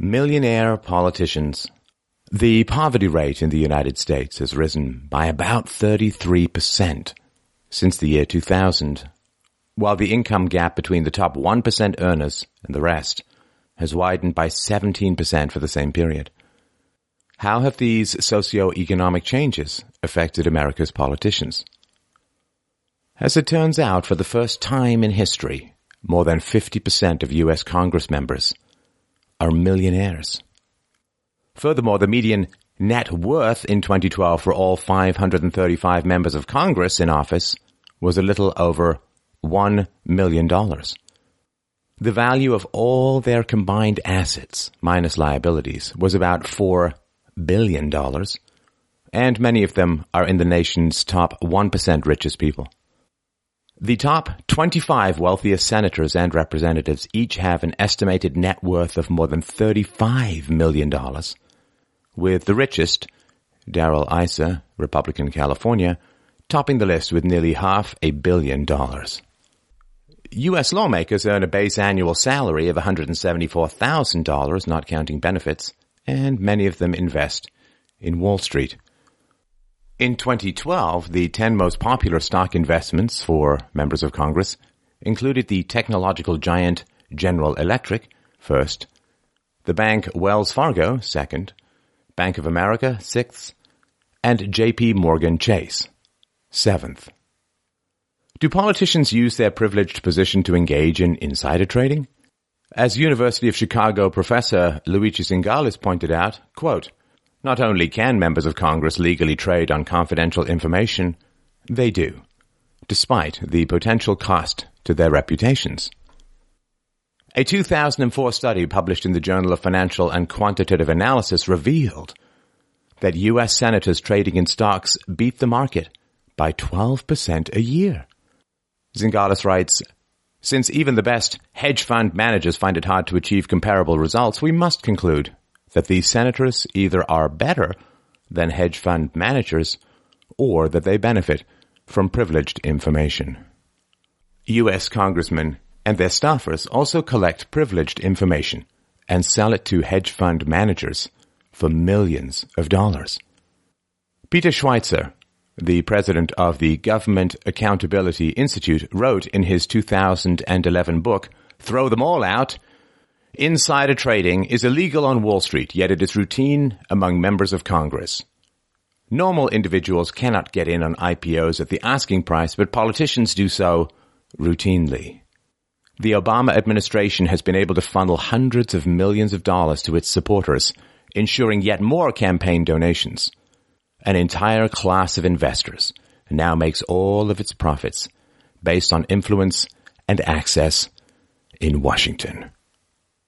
Millionaire politicians. The poverty rate in the United States has risen by about 33% since the year 2000, while the income gap between the top 1% earners and the rest has widened by 17% for the same period. How have these socio-economic changes affected America's politicians? As it turns out, for the first time in history, more than 50% of U.S. Congress members are millionaires. Furthermore, the median net worth in 2012 for all 535 members of Congress in office was a little over $1 million. The value of all their combined assets, minus liabilities, was about $4 billion, and many of them are in the nation's top 1% richest people. The top 25 wealthiest senators and representatives each have an estimated net worth of more than $35 million, with the richest, Darrell Issa, Republican California, topping the list with nearly half a billion dollars. U.S. lawmakers earn a base annual salary of $174,000, not counting benefits, and many of them invest in Wall Street. In 2012, the 10 most popular stock investments for members of Congress included the technological giant General Electric, first, the bank Wells Fargo, second, Bank of America, sixth, and JP Morgan Chase, seventh. Do politicians use their privileged position to engage in insider trading? As University of Chicago professor Luigi Zingales pointed out, quote, not only can members of Congress legally trade on confidential information, they do, despite the potential cost to their reputations. A 2004 study published in the Journal of Financial and Quantitative Analysis revealed that U.S. senators trading in stocks beat the market by 12% a year. Zingales writes, since even the best hedge fund managers find it hard to achieve comparable results, we must conclude that these senators either are better than hedge fund managers or that they benefit from privileged information. U.S. congressmen and their staffers also collect privileged information and sell it to hedge fund managers for millions of dollars. Peter Schweizer, the president of the Government Accountability Institute, wrote in his 2011 book, Throw Them All Out, Insider trading is illegal on Wall Street, yet it is routine among members of Congress. Normal individuals cannot get in on IPOs at the asking price, but politicians do so routinely. The Obama administration has been able to funnel hundreds of millions of dollars to its supporters, ensuring yet more campaign donations. An entire class of investors now makes all of its profits based on influence and access in Washington.